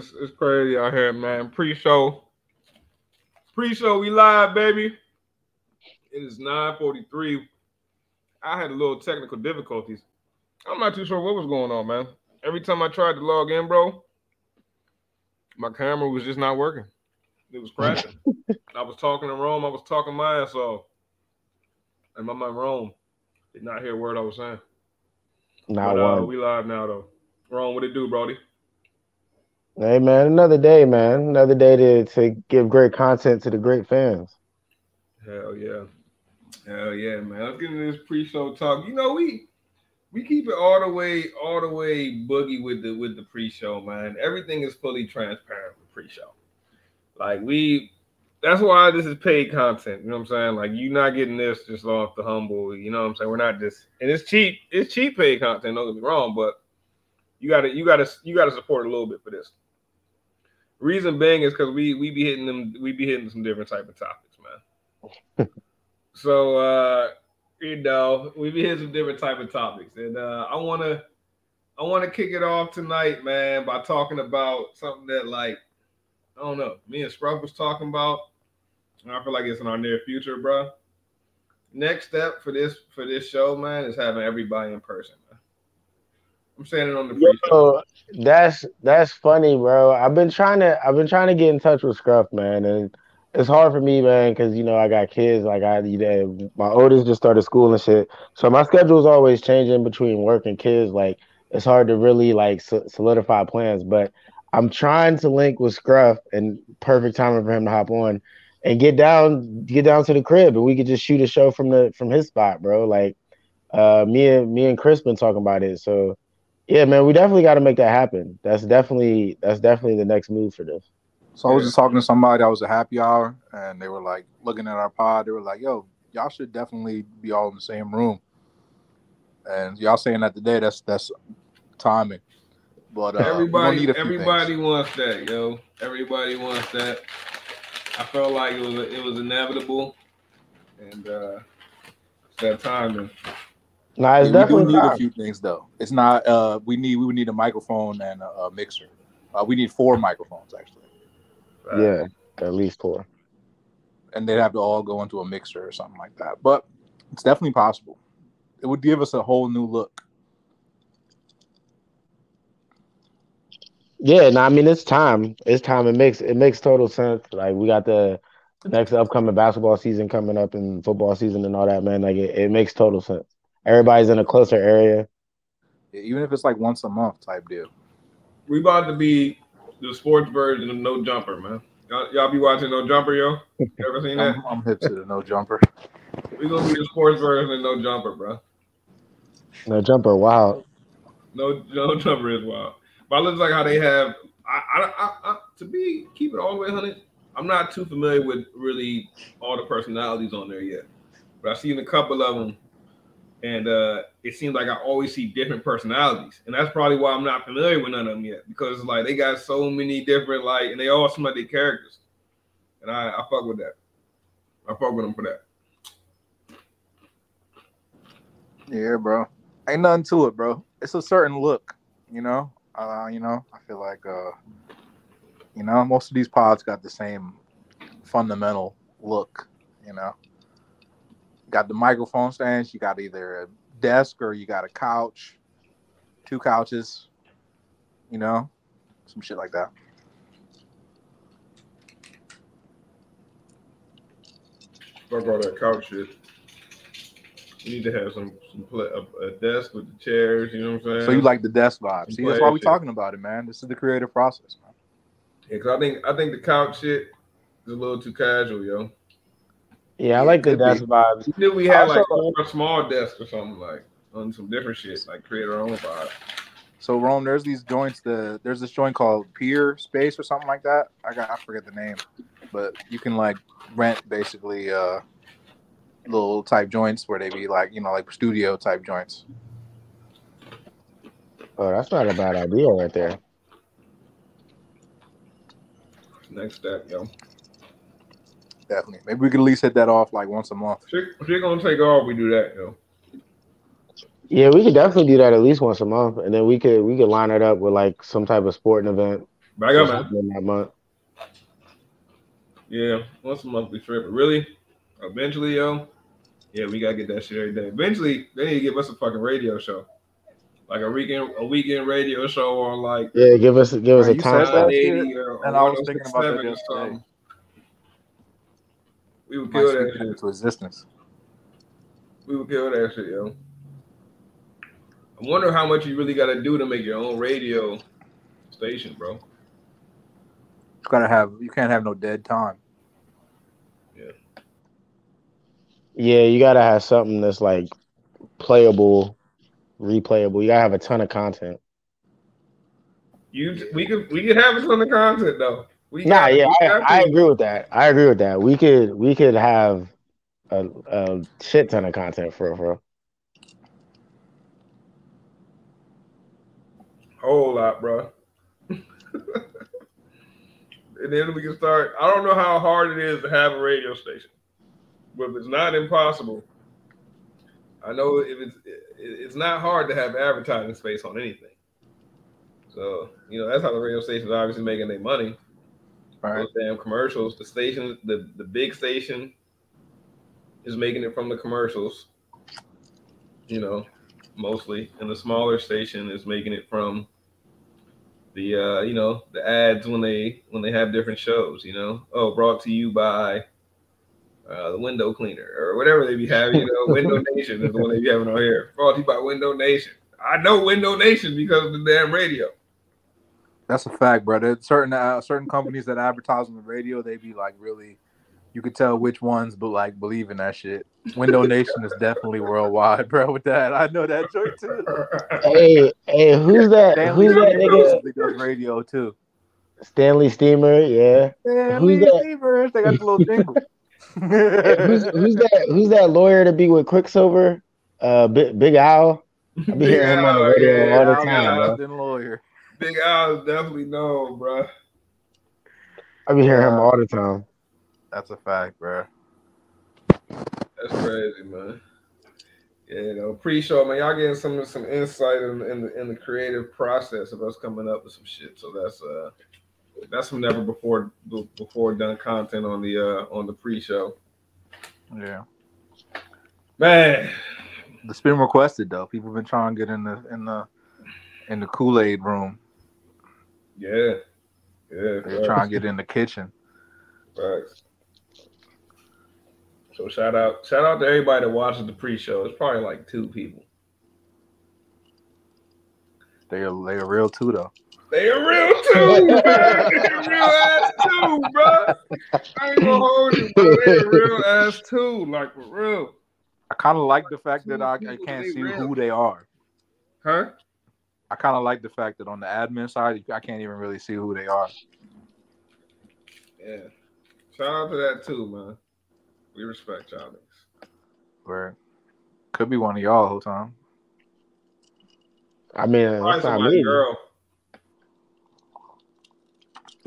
it's, it's crazy out here, man. Pre-show, pre-show, we live, baby. It is 9:43. I had a little technical difficulties. I'm not too sure what was going on, man. Every time I tried to log in, bro, my camera was just not working. It was crashing. I was talking to Rome. I was talking my ass off. And my man Rome did not hear a word I was saying. Not but, uh, we live now, though. Rome, what it do, Brody? Hey man, another day, man. Another day to, to give great content to the great fans. Hell yeah. Hell yeah, man. Let's get into this pre-show talk. You know, we we keep it all the way, all the way boogie with the with the pre-show, man. Everything is fully transparent with pre-show. Like we that's why this is paid content. You know what I'm saying? Like you're not getting this just off the humble. You know what I'm saying? We're not just and it's cheap. It's cheap paid content. Don't get me wrong, but you gotta you gotta you gotta support a little bit for this. Reason being is because we we be hitting them we be hitting some different type of topics, man. so uh you know we be hitting some different type of topics, and uh I wanna I wanna kick it off tonight, man, by talking about something that like I don't know. Me and Scruff was talking about. And I feel like it's in our near future, bro. Next step for this for this show, man, is having everybody in person. I'm saying it on the pre Yo, that's that's funny, bro. I've been trying to I've been trying to get in touch with Scruff, man, and it's hard for me, man, because you know I got kids. Like I, you know, my oldest just started school and shit, so my schedule is always changing between work and kids. Like it's hard to really like solidify plans, but I'm trying to link with Scruff and perfect timing for him to hop on and get down get down to the crib and we could just shoot a show from the from his spot, bro. Like uh me and me and Chris been talking about it. So yeah, man, we definitely got to make that happen. That's definitely that's definitely the next move for this. So I was just talking to somebody. I was a happy hour, and they were like looking at our pod. They were like, "Yo, y'all should definitely be all in the same room." And y'all saying that today, that's that's timing. But uh, everybody, everybody things. wants that, yo. Everybody wants that. I felt like it was it was inevitable, and uh, it's that timing. Nah, it's yeah, definitely we do need a few things though. It's not. Uh, we need we would need a microphone and a, a mixer. Uh, we need four microphones actually. Yeah, at least four. And they'd have to all go into a mixer or something like that. But it's definitely possible. It would give us a whole new look. Yeah, no, I mean it's time. It's time. It makes it makes total sense. Like we got the, the next upcoming basketball season coming up and football season and all that, man. Like it, it makes total sense. Everybody's in a closer area. Even if it's like once a month type deal. We about to be the sports version of No Jumper, man. Y'all, y'all be watching No Jumper, yo? You ever seen that? I'm, I'm hip to the No Jumper. We gonna be the sports version of No Jumper, bro. No Jumper, wow. No, no Jumper is wild. But it looks like how they have. I, I, I, I, to be keep it all the way hundred. I'm not too familiar with really all the personalities on there yet, but I've seen a couple of them, and uh, it seems like I always see different personalities, and that's probably why I'm not familiar with none of them yet because like they got so many different like, and they all seem like their characters, and I, I fuck with that. I fuck with them for that. Yeah, bro. Ain't nothing to it, bro. It's a certain look, you know. Uh, you know, I feel like uh, you know, most of these pods got the same fundamental look, you know. Got the microphone stands, you got either a desk or you got a couch, two couches, you know, some shit like that. Fuck all that couch shit. You need to have some, some play, a, a, desk with the chairs. You know what I'm saying? So you like the desk vibe? See, that's why we're talking about it, man. This is the creative process, man. Yeah, cause I think I think the couch shit is a little too casual, yo. Yeah, I like the desk vibe. If we had like four small desks or something like on some different shit, like create our own vibe. So Rome, there's these joints. The there's this joint called Peerspace or something like that. I got I forget the name, but you can like rent basically uh little type joints where they be like, you know, like studio type joints. Oh, that's not a bad idea right there. Next step, yo. Definitely. Maybe we could at least hit that off like once a month. If you're gonna take off, we do that, yo. Yeah, we could definitely do that at least once a month, and then we could we could line it up with like some type of sporting event. Back up, man. happened that month. Yeah, once a month we trip. But really, eventually, yo, yeah, we gotta get that shit every day. Eventually, they need to give us a fucking radio show, like a weekend, a weekend radio show on like Yeah, give us give us a time slot. that shit, 180 or and I was thinking about that 167 or yesterday. something. We would Might kill speak that shit. into existence. We would kill that shit, yo. I wonder how much you really got to do to make your own radio station, bro. You gotta have. You can't have no dead time. Yeah. Yeah, you gotta have something that's like playable, replayable. You gotta have a ton of content. You, we could, we could have a ton of content though. We Nah, yeah, we I, I agree with that. I agree with that. We could we could have a, a shit ton of content for for. whole lot, bro. and then we can start. I don't know how hard it is to have a radio station, but if it's not impossible, I know if it's it's not hard to have advertising space on anything. So you know that's how the radio stations are obviously making their money. Right. Damn commercials. The station, the the big station, is making it from the commercials. You know, mostly, and the smaller station is making it from the uh, you know the ads when they when they have different shows. You know, oh, brought to you by uh, the window cleaner or whatever they be having. You know, Window Nation is the one they be having on here. Brought to you by Window Nation. I know Window Nation because of the damn radio. That's a fact, bro. There's certain uh, certain companies that advertise on the radio, they be like really, you could tell which ones, but like believe in that shit. Window Nation is definitely worldwide, bro. With that, I know that joke too. Hey, hey, who's that? Stanley Who's that nigga? basically does radio too. Stanley Steamer, yeah. Stanley that? Steamers, they got the little jingle. Hey, who's who's that? Who's that lawyer to be with Quicksilver? Uh, Big, Big Al. I be hearing him on the radio yeah, all the time, yeah. bro. Austin lawyer. Big Al is definitely known, bro. I be hearing him all the time. That's a fact, bro. That's crazy, man. Yeah, you know, pre-show, man. Y'all getting some some insight in, in the in the creative process of us coming up with some shit. So that's uh that's some never before before done content on the uh on the pre-show. Yeah. Man, It's been requested though. People been trying to get in the in the in the Kool Aid room. Yeah, yeah, They're trying to get in the kitchen. Facts. So shout out, shout out to everybody that watches the pre-show. It's probably like two people. They are they are real too though. They are real too, man. They a real ass too, bro. I ain't gonna hold you, bro. They a real ass two, like for real. I kind of like the fact that I, I can't see real. who they are. Huh? I kind of like the fact that on the admin side, I can't even really see who they are. Yeah. Shout out to that too, man. We respect y'all niggas. Where could be one of y'all the whole time. I mean, Probably that's not me. girl.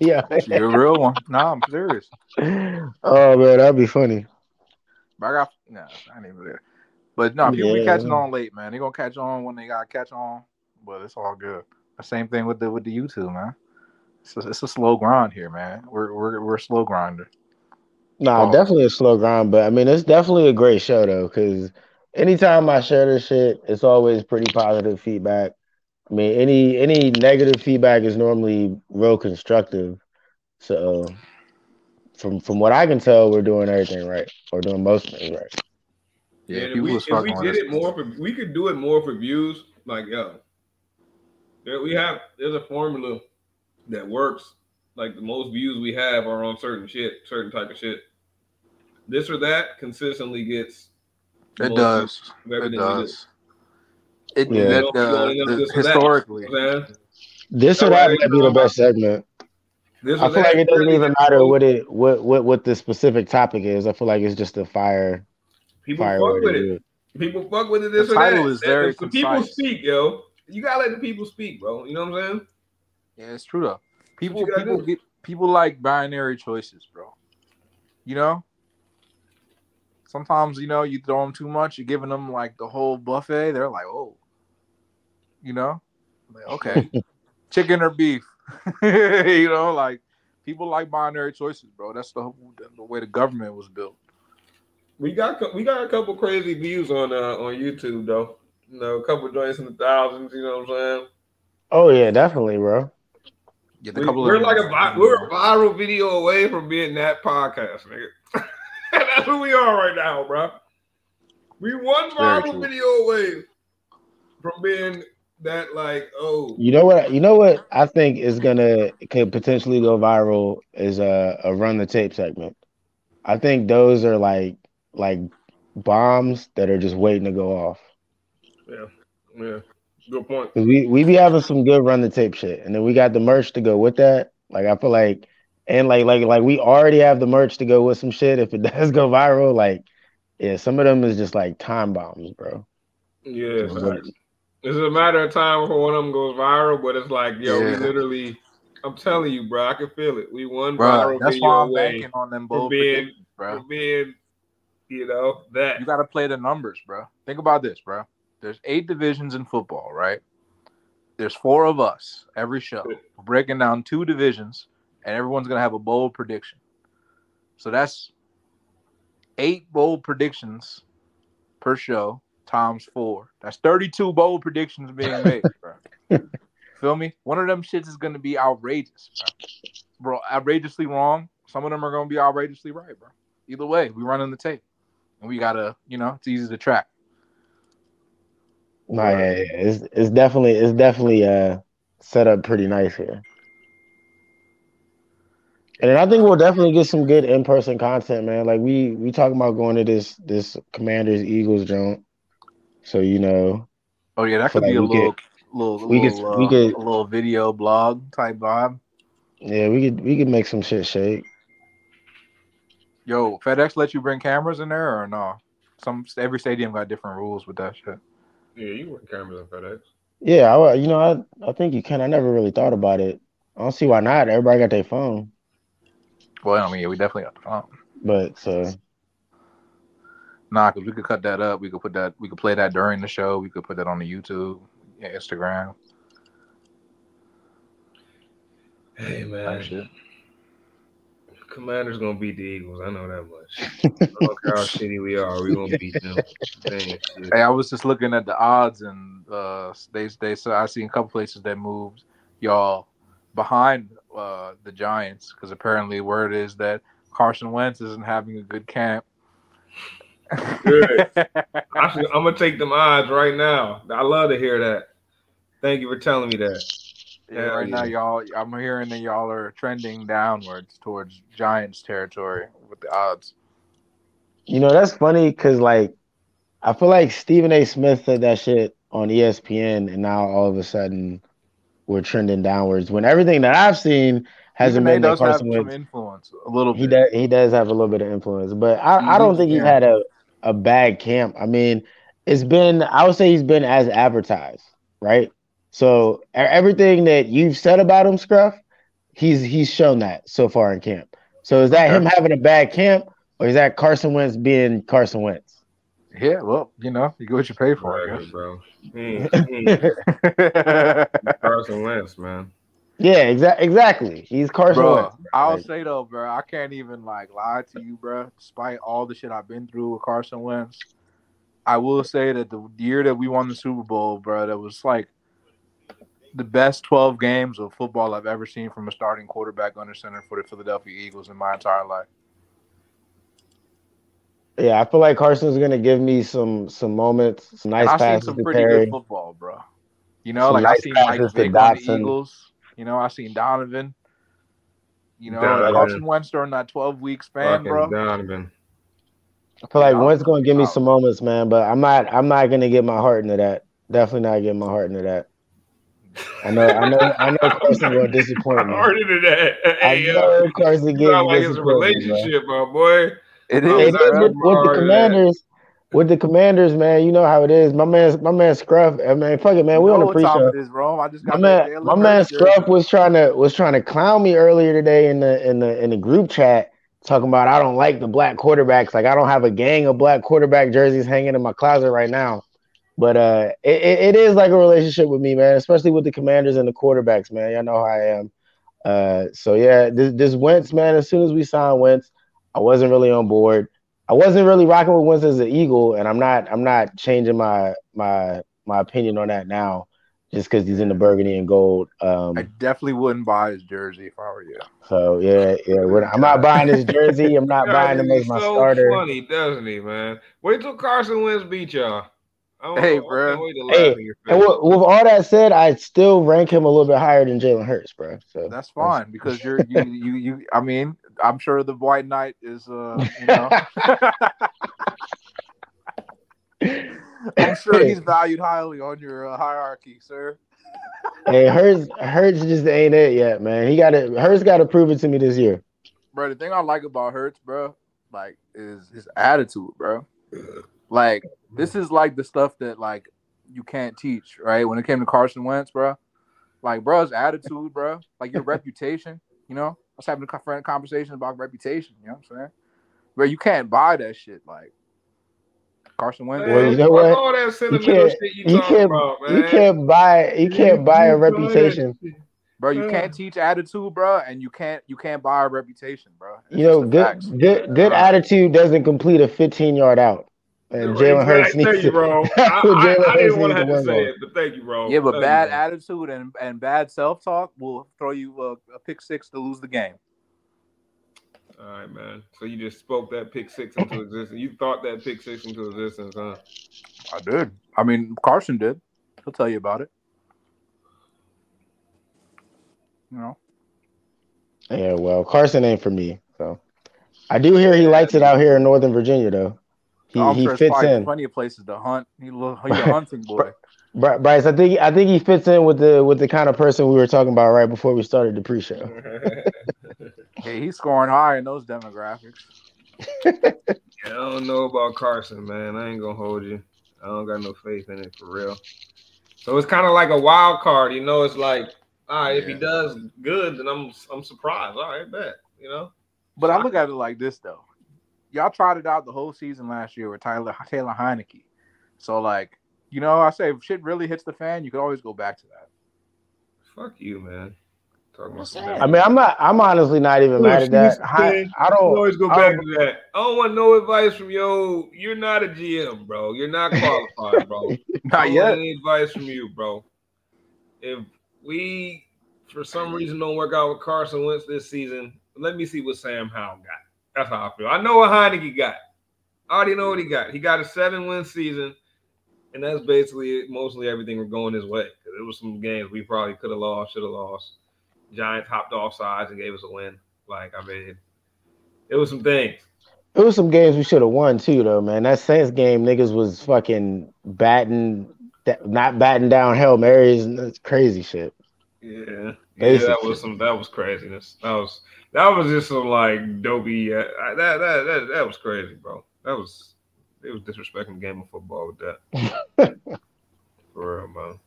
yeah. You're a real one. Nah, I'm serious. Oh man, that'd be funny. But I got nah, I ain't even there. But no, people be catching on late, man. They gonna catch on when they gotta catch on. But it's all good. The same thing with the with the YouTube, man. It's a, it's a slow grind here, man. We're we're we're a slow grinder. Nah, Oh. definitely a slow grind, but I mean, it's definitely a great show though, because anytime I share this shit, it's always pretty positive feedback. I mean, any any negative feedback is normally real constructive. So, from from what I can tell, we're doing everything right. We're doing most things right. Yeah, and if we, if we did it more for we could do it more for views. Like yo, there we have there's a formula that works. Like the most views we have are on certain shit, certain type of shit. This or that consistently gets. It does. It everything we do. does. It Yeah. that, uh, the- this or that. historically. You know what I'm saying? This or that might be the best segment. This I feel that like it doesn't even matter what it what what what the specific topic is. I feel like it's just a fire people fire fuck with it. do it. People fuck with it. This The or that. title is And very the people speak, yo. You gotta let the people speak, bro. You know what I'm saying? Yeah, it's true though. People people do. get people like binary choices, bro. You know. Sometimes you know you throw them too much. You're giving them like the whole buffet. They're like, oh, you know, like, okay, chicken or beef. you know, like people like binary choices, bro. That's the, the way the government was built. We got we got a couple crazy views on uh, on YouTube though. You know, a couple joints in the thousands. You know what I'm saying? Oh yeah, definitely, bro. Yeah, we, are like a we're a viral video away from being that podcast, nigga. That's who we are right now, bro. We one viral video away from being that like oh you know what you know what I think is gonna could potentially go viral is a, a run the tape segment. I think those are like like bombs that are just waiting to go off. Yeah, yeah, good point. We we be having some good run the tape shit, and then we got the merch to go with that. Like I feel like, and like like like we already have the merch to go with some shit. If it does go viral, like yeah, some of them is just like time bombs, bro. Yeah, it's a matter of time before one of them goes viral, but it's like, yo, yeah. we literally, I'm telling you, bro, I can feel it. We won bro, viral that's why I'm banking on them both being, bro. For being, you know, that you got to play the numbers, bro. Think about this, bro. There's eight divisions in football, right? There's four of us every show. We're breaking down two divisions, and everyone's gonna have a bold prediction. So that's eight bold predictions per show times four. That's 32 bold predictions being made, bro. Feel me? One of them shits is gonna be outrageous, bro. bro. Outrageously wrong. Some of them are gonna be outrageously right, bro. Either way, we running the tape, and we gotta, you know, it's easy to track. No, yeah, yeah. It's it's definitely it's definitely uh set up pretty nice here. And I think we'll definitely get some good in person content, man. Like we we talking about going to this this Commanders Eagles joint. So you know. Oh yeah, that could like be a little, could, little, we little, could, uh, we could, a little video blog type vibe. Yeah, we could we could make some shit shake. Yo, FedEx let you bring cameras in there or no? Some every stadium got different rules with that shit. Yeah, you want cameras in FedEx. Yeah, I, you know, I I think you can. I never really thought about it. I don't see why not. Everybody got their phone. Well, I mean, yeah, we definitely got the phone. But so Nah, because we could cut that up. We could put that. We could play that during the show. We could put that on the YouTube, Instagram. Hey man, Commanders gonna beat the Eagles. I know that much. I don't care how shitty we are. We gonna beat them. hey, I was just looking at the odds, and uh, they they so I seen a couple places that moved y'all behind uh, the Giants because apparently word is that Carson Wentz isn't having a good camp Good. I am gonna take them odds right now. I love to hear that. Thank you for telling me that. Yeah, right yeah. now, y'all, I'm hearing that y'all are trending downwards towards Giants territory with the odds. You know, that's funny because, like, I feel like Stephen A. Smith said that shit on ESPN, and now all of a sudden we're trending downwards. When everything that I've seen hasn't Even been that Carson Wentz. influence a little. He does. He does have a little bit of influence, but I, I don't think he had a a bad camp. I mean, it's been I would say he's been as advertised, right? So everything that you've said about him, Scruff, he's he's shown that so far in camp. So is that him having a bad camp, or is that Carson Wentz being Carson Wentz? Yeah, well, you know, you get what you pay for, right, bro. Mm, mm. Carson Wentz, man. Yeah, exactly. Exactly. He's Carson bro, Wentz. I'll say though, bro, I can't even like lie to you, bro. Despite all the shit I've been through with Carson Wentz, I will say that the year that we won the Super Bowl, bro, that was like the best 12 games of football I've ever seen from a starting quarterback under center for the Philadelphia Eagles in my entire life. Yeah, I feel like Carson's gonna give me some some moments, some nice passes. I've seen some pretty good football, bro. You know, some like nice I seen like Vic on the Eagles. You know, I seen Donovan. You know, Donovan. Carson Wentz during that 12 week span, Fucking bro. Donovan. I feel like Wentz gonna give me some moments, man, but I'm not I'm not gonna get my heart into that. Definitely not getting my heart into that. I know, I know, I know Carson will disappoint me. Heart into that. Hey, I know Carson getting not like it's a relationship, my boy. It is. It is with, with the Commanders with the commanders, man, you know how it is. My man, my man Scruff, eh, I mean, fuck it, man. You we on the pre-show. Is, bro. I just got my man, my man Scruff was trying to was trying to clown me earlier today in the in the in the group chat, talking about I don't like the black quarterbacks. Like I don't have a gang of black quarterback jerseys hanging in my closet right now. But uh, it, it is like a relationship with me, man. Especially with the commanders and the quarterbacks, man. Y'all know how I am. Uh, so yeah, this, this Wentz, man. As soon as we signed Wentz, I wasn't really on board. I wasn't really rocking with Wentz as an Eagle, and I'm not. I'm not changing my my my opinion on that now, just because he's in the burgundy and gold. Um, I definitely wouldn't buy his jersey if I were you. So yeah, yeah. I'm not buying his jersey. I'm not buying him as my so starter. Funny, doesn't he, man? Wait till Carson Wentz beat y'all. Hey, bro. Hey, and with, with, all that said, I still rank him a little bit higher than Jalen Hurts, bro. So that's fine because you're you you you. I mean, I'm sure the White Knight is, uh, you know. I'm sure he's valued highly on your uh, hierarchy, sir. hey, Hurts, Hurts just ain't it yet, man. He got it. Hurts got to prove it to me this year. Bro, the thing I like about Hurts, bro, like, is his attitude, bro. Like this is like the stuff that like you can't teach, right? When it came to Carson Wentz, bro, like bro's attitude, bro, like your reputation, you know. I was having a conversation about reputation, you know what I'm saying? Bro, you can't buy that shit, like. Carson Wentz. Well, you know what? All that sentimental shit you, you can't, about, man. You can't buy. You can't buy a reputation, bro. You can't teach attitude, bro, and you can't you can't buy a reputation, bro. It's you know, good facts. good good attitude doesn't complete a 15 yard out. And Jalen Hurts needs you, bro. I, I, I didn't want to have to say it, but thank you, bro. Yeah, but thank bad you, attitude and, and bad self talk will throw you a, a, pick six to lose the game. All right, man. So you just spoke that pick six into existence. You thought that pick six into existence, huh? I did. I mean, Carson did. He'll tell you about it. You know. Yeah, well, Carson ain't for me. So I do hear he likes it out here in Northern Virginia, though. He, oh, he fits in. Plenty of places to hunt. He, he's a hunting boy. Bryce, I think I think he fits in with the with the kind of person we were talking about right before we started the pre-show. hey, he's scoring high in those demographics. yeah, I don't know about Carson, man. I ain't gonna hold you. I don't got no faith in it for real. So it's kind of like a wild card, you know. It's like, all right, yeah. if he does good, then I'm I'm surprised. All right, bet, you know. But I look at it like this though y'all tried it out the whole season last year with Tyler Taylor Heinicke. So like, you know, I say if shit really hits the fan, you could always go back to that. Fuck you, man. I mean, I'm not. I'm honestly not even mad at that. I, I don't always go back to that. I don't want no advice from yo. You're not a GM, bro. You're not qualified, bro. not yet. Any advice from you, bro? If we, for some reason, don't work out with Carson Wentz this season, let me see what Sam Howell got. That's how I feel. I know what Heinicke got. I already know what he got. He got a seven win season, and that's basically mostly everything we're going his way. Because there was some games we probably could have lost, should have lost. Giants hopped off sides and gave us a win. Like I mean, it was some things. It was some games we should have won too, though, man. That Saints game, niggas was fucking batting, not batting down Hail Marys that's crazy shit. Yeah, yeah, that was some that was craziness. That was that was just some like dopey. Uh, that, that that that was crazy, bro. That was it was disrespecting the game of football with that. For real, man.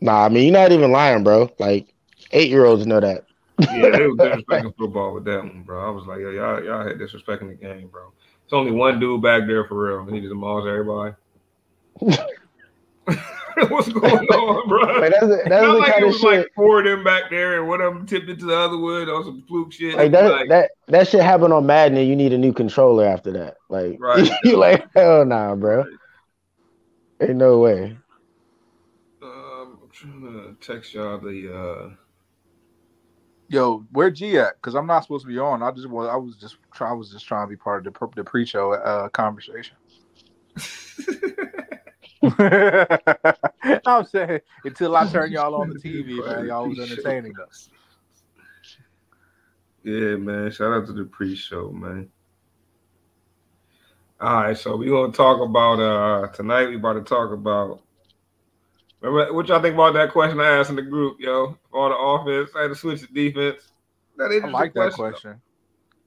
Nah, I mean you're not even lying, bro. Like eight year olds know that. yeah, they was disrespecting football with that one, bro. I was like, yo, y'all, y'all had disrespecting the game, bro. It's only one dude back there for real. He just demolished everybody. What's going on, bro? Like, that's, that's the like kind it was shit. like four of them back there, and one of them tipped into the other wood on some fluke shit. Like that, like, that that shit happened on Madden, and you need a new controller after that. Like, right, you like hell nah, bro. Right. Ain't no way. Um, I'm trying to text y'all the. uh Yo, where G at? Because I'm not supposed to be on. I just was. I was just. I was just trying to be part of the the pre-show uh, conversation. I'm saying until I turn y'all on the TV, man, y'all was entertaining us. Yeah, man. Shout out to the pre-show, man. All right, so we're gonna talk about uh tonight. We about to talk about. Remember what y'all think about that question I asked in the group, yo? On the offense, I had to switch to defense. That I like that question.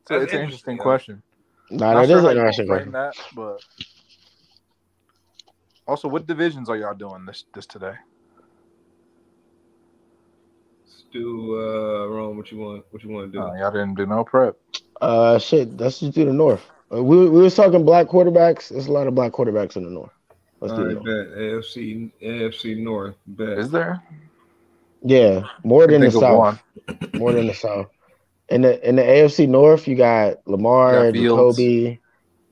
So it's an interesting question. No, nah, that sure is an interesting question. That, but also, what divisions are y'all doing this this today? Let's do uh Rome. What you want? What you want to do? Uh, y'all didn't do no prep. Uh, shit. Let's just do the North. Uh, we we was talking black quarterbacks. There's a lot of black quarterbacks in the north. Let's All do right, it. bet. AFC AFC North. Bet. Is there? Yeah, more than the south. More than the south. In the in the AFC North, you got Lamar, You got Jacoby,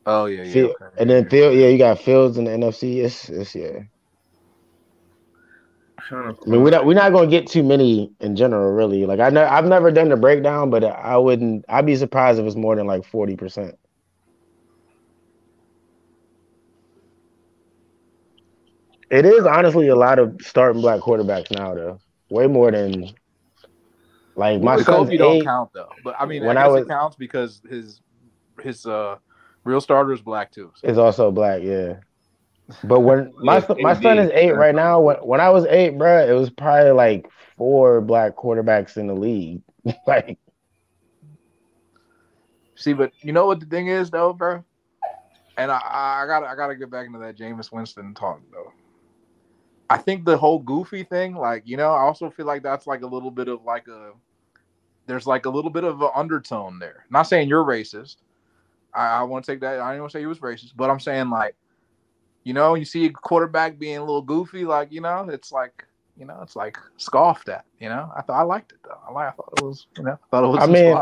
Oh yeah, yeah. Phil- okay. and then Field. Yeah, you got Fields in the NFC. It's it's yeah. I mean, we're not we're not gonna get too many in general, really. Like I know I've never done the breakdown, but I wouldn't. I'd be surprised if it's more than like forty percent. It is honestly a lot of starting black quarterbacks now, though. Way more than like my son's Kobe don't eight. count though, but I mean, When I I was- it counts because his his uh real starter is black too. So. is also black, yeah. But when my Yeah, son- my son is eight right now, when when I was eight, bruh, it was probably like four black quarterbacks in the league. like See, but you know what the thing is though, bro. And I, I gotta I gotta get back into that Jameis Winston talk though. I think the whole goofy thing, like you know, I also feel like that's like a little bit of like a there's like a little bit of an undertone there. Not saying you're racist. I, I want to take that. I didn't want to say he was racist, but I'm saying like, you know, you see a quarterback being a little goofy, like you know, it's like you know, it's like scoffed at. You know, I thought I liked it though. I like. I thought it was you know, I thought it was. I mean.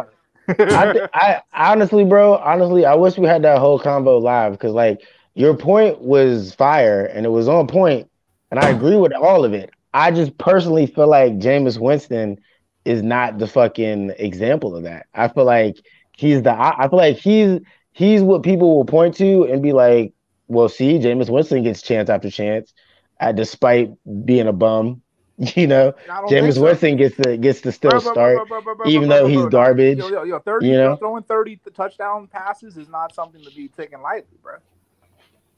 I, th- I honestly, bro, honestly, I wish we had that whole convo live because, like, your point was fire and it was on point, and I agree with all of it. I just personally feel like Jameis Winston is not the fucking example of that. I feel like he's the. I I feel like he's he's what people will point to and be like, "Well, see, Jameis Winston gets chance after chance, uh, despite being a bum." You know, Jameis so. Winston gets to gets to still start. even though he's garbage, Yo, yo, yo, 30, you know? throwing 30 touchdown passes is not something to be taken lightly, bro.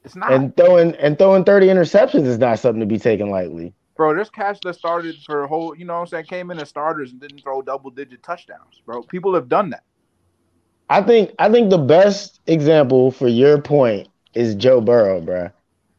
It's not. and throwing and throwing 30 interceptions is not something to be taken lightly. bro, there's cats that started for a whole, you know what I'm saying, came in as starters and didn't throw double digit touchdowns, bro. People have done that. I think I think the best example for your point is Joe Burrow, bruh.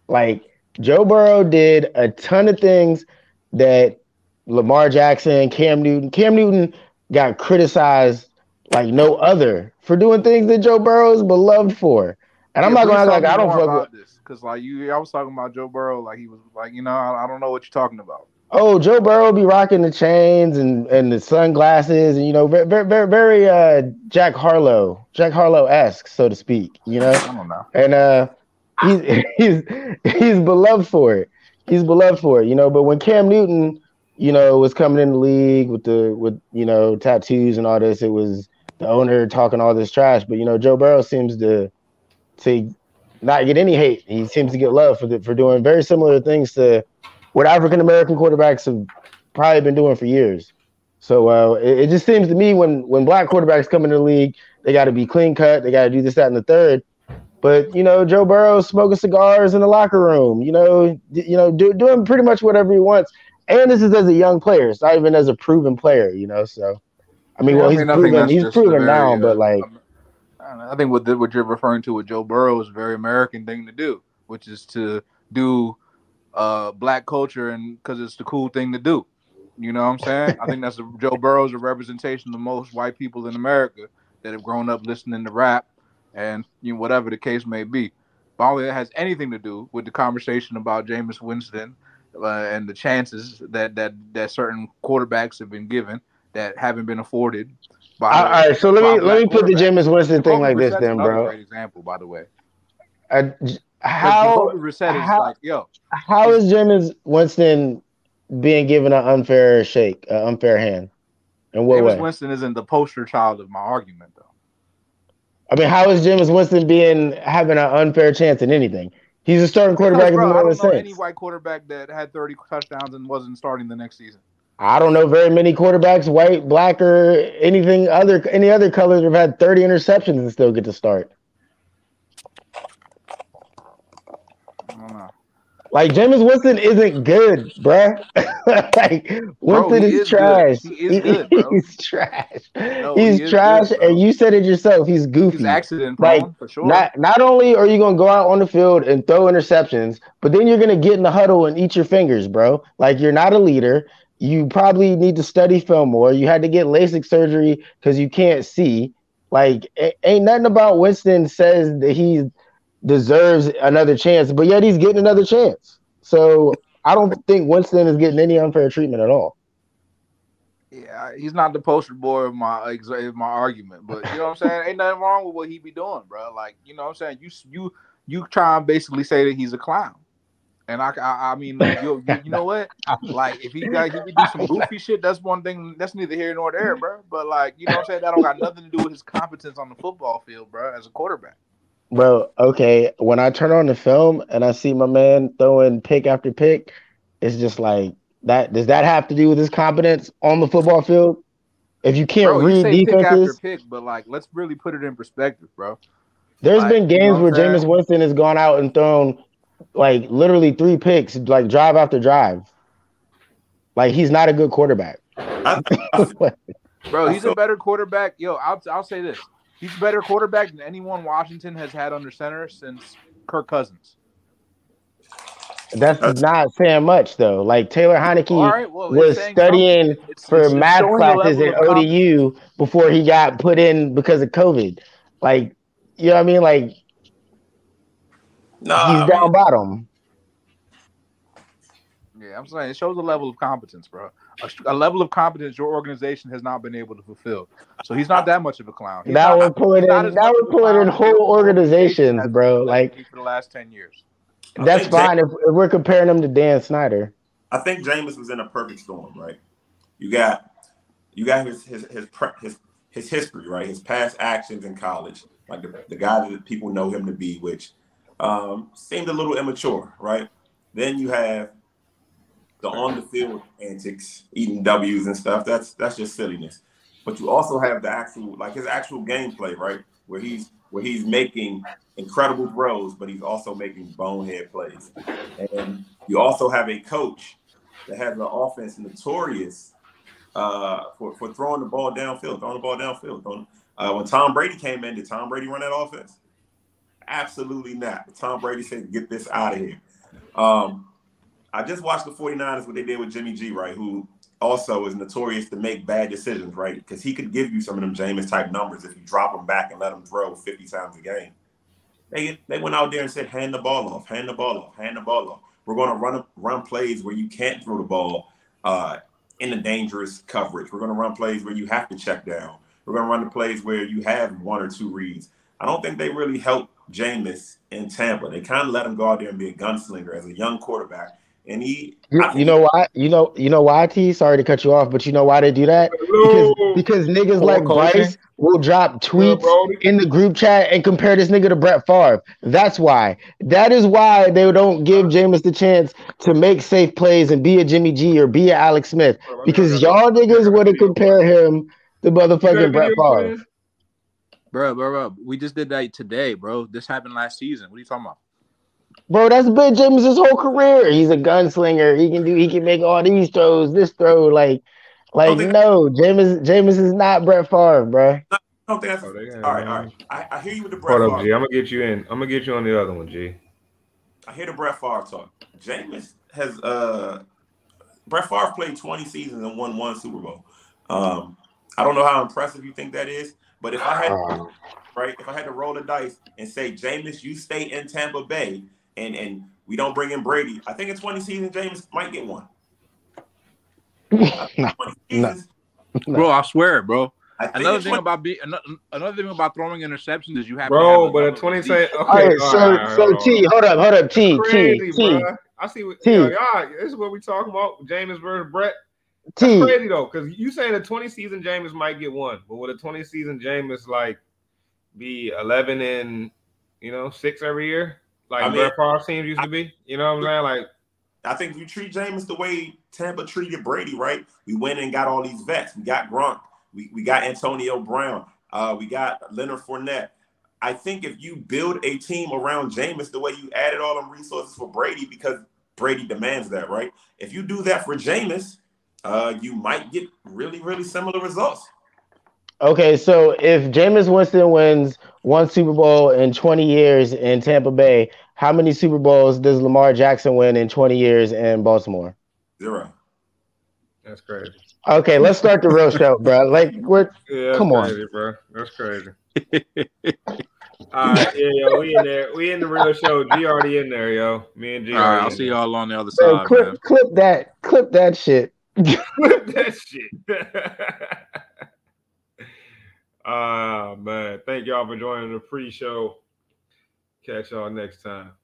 Like Joe Burrow did a ton of things that Lamar Jackson, Cam Newton, Cam Newton got criticized like no other for doing things that Joe Burrow is beloved for. And I'm Yeah, not gonna like I don't fuck about with this because, like, you, I was talking about Joe Burrow, like he was like, you know, I, I don't know what you're talking about. Oh, Joe Burrow be rocking the chains and, and the sunglasses and you know very very very, uh Jack Harlow, Jack Harlow esque, so to speak. You know, I don't know. and uh he's he's he's beloved for it. He's beloved for it, you know. But when Cam Newton, you know, was coming in the league with the with you know tattoos and all this, it was the owner talking all this trash. But you know, Joe Burrow seems to to not get any hate. He seems to get love for the, for doing very similar things to what African American quarterbacks have probably been doing for years. So uh, it, it just seems to me when when black quarterbacks come into the league, they got to be clean cut. They got to do this, that, and the third. But you know, Joe Burrow smoking cigars in the locker room. You know, d- you know, do, doing pretty much whatever he wants. And this is as a young player. It's not even as a proven player. You know, so I mean, Yeah, well, I he's mean, think proven. He's proven now, uh, but like, I, I think what the, what you're referring to with Joe Burrow is a very American thing to do, which is to do uh, black culture and because it's the cool thing to do. You know what I'm saying? I think that's a, Joe Burrow's a representation of most white people in America that have grown up listening to rap and you know, whatever the case may be. But I that has anything to do with the conversation about Jameis Winston uh, and the chances that that that certain quarterbacks have been given that haven't been afforded. By all right. So let me let me put the. Jameis Winston thing like this, then, bro. Great example, by the way. 'Cause how Brissett is how- like, yo, how is Jameis Winston being given an unfair shake, an unfair hand? And what Jameis way? Winston isn't the poster child of my argument, though. I mean, how is Jameis Winston being having an unfair chance in anything? He's a starting quarterback Because, in the bro, I don't know any white quarterback that had 30 touchdowns and wasn't starting the next season. I don't know very many quarterbacks, white, black, or anything other any other colors, have had 30 interceptions and still get to start. I don't know. Like Jameis Winston isn't good, bruh. like Winston he is, is good. trash. He is good, bro. He's trash. No, he's is trash, good, and you said it yourself. He's goofy. He's accident Like, for sure. Not not only are you gonna go out on the field and throw interceptions, but then you're gonna get in the huddle and eat your fingers, bro. Like you're not a leader. You probably need to study film more. You had to get LASIK surgery because you can't see. Like, ain't nothing about Winston says that he deserves another chance, but yet he's getting another chance. So I don't think Winston is getting any unfair treatment at all. Yeah, he's not the poster boy of my my argument, but you know what I'm saying. Ain't nothing wrong with what he be doing, bro. Like you know what I'm saying. You you you try and basically say that he's a clown. And I, I, I mean, you, you know what? Like, if he got he do some goofy shit, that's one thing. That's neither here nor there, bro. But like, you know, what I'm saying that don't got nothing to do with his competence on the football field, bro, as a quarterback. Bro, okay. When I turn on the film and I see my man throwing pick after pick, it's just like that. Does that have to do with his competence on the football field? If you can't bro, read you defenses, pick, after pick, but like, let's really put it in perspective, bro. There's like, been games you know where Jameis Winston has gone out and thrown like literally three picks, like drive after drive. Like he's not a good quarterback. Bro, he's a better quarterback. Yo, I'll I'll say this: he's a better quarterback than anyone Washington has had under center since Kirk Cousins. That's not saying much though. Like Taylor Heinicke right, well, was studying it's, for it's math classes at ODU before he got put in because of COVID. Like, you know what I mean? Like no, he's I down mean, bottom. Yeah, I'm saying it shows a level of competence, bro. A, a, level of competence your organization has not been able to fulfill. So he's not that much of a clown. He's now not, we're pulling in. Now we're pulling in whole organizations, bro. Like for the last ten years. That's fine James, if, if, we're comparing him to Dan Snyder. I think Jameis was in a perfect storm, right? You got you got his his his his, his history, right? His past actions in college, like the, the guy that people know him to be, which um, seemed a little immature, right? Then you have the on the field antics, eating W's and stuff. That's that's just silliness. But you also have the actual, like his actual gameplay, right? Where he's where he's making incredible throws, but he's also making bonehead plays. And you also have a coach that has an offense notorious uh, for, for throwing the ball downfield, throwing the ball downfield. Throwing, uh, when Tom Brady came in, did Tom Brady run that offense? Absolutely not. Tom Brady said, get this out of here. Um, I just watched the 49ers, what they did with Jimmy G, right? Who also is notorious to make bad decisions, right? Because he could give you some of them Jameis type numbers if you drop him back and let him throw 50 times a game. They, they went out there and said, hand the ball off, hand the ball off, hand the ball off. We're going to run run plays where you can't throw the ball uh, in a dangerous coverage. We're going to run plays where you have to check down. We're going to run the plays where you have one or two reads. I don't think they really helped Jameis in Tampa. They kind of let him go out there and be a gunslinger as a young quarterback. And he, you, you know why? You know, you know why? T. Sorry to cut you off, but you know why they do that? Because because niggas like Bryce will drop tweets in the group chat and compare this nigga to Brett Favre. That's why. That is why they don't give Jameis the chance to make safe plays and be a Jimmy G or be a Alex Smith because y'all niggas would have compare him to motherfucking Brett Favre. Bro, bro, bro. We just did that today, bro. This happened last season. What are you talking about? Bro, that's been James' whole career. He's a gunslinger. He can do. He can make all these throws. This throw, like, like no, James. James is not Brett Favre, bro. I don't think that's oh, all right. All right, I, I hear you with the Brett. Hold up, G. I'm gonna get you in. I'm gonna get you on the other one, G. I hear the Brett Favre talk. James has uh, Brett Favre played 20 seasons and won one Super Bowl. Um, I don't know how impressive you think that is, but if I had um, right, if I had to roll the dice and say, Jameis, you stay in Tampa Bay and and we don't bring in Brady, I think in 20 seasons, James might get one. no, no, bro, I swear, bro. I another thing 20... about be another, another thing about throwing interceptions is you have to. bro, but a 20 say okay. All right, so right, so T, hold up, hold up, T, crazy, T, T. I see what T. Yo, y'all, this is what we talking about. James versus Brett. That's crazy though, because you saying a 20 season James might get one, but with a 20 season James like be 11 and you know six every year, like I mean, Brett Favre teams used I, to be. You know what I'm saying? Like, I think if you treat James the way Tampa treated Brady, right? We went and got all these vets. We got Gronk. We, we got Antonio Brown. Uh, we got Leonard Fournette. I think if you build a team around Jameis the way you added all them resources for Brady, because Brady demands that, right? If you do that for Jameis, uh, you might get really, really similar results. Okay, so if Jameis Winston wins one Super Bowl in 20 years in Tampa Bay, how many Super Bowls does Lamar Jackson win in 20 years in Baltimore? Zero. That's crazy. Okay, let's start the real show, bro. Like, what? Yeah, that's Come on. bro. That's crazy. All right, yeah, yo, we in there. We in the real show. G already in there, yo. Me and G. All right, I'll see y'all on the other Bro, side, clip, man. clip that, clip that shit. Flip that shit. Ah man, thank y'all for joining the pre-show. Catch y'all next time.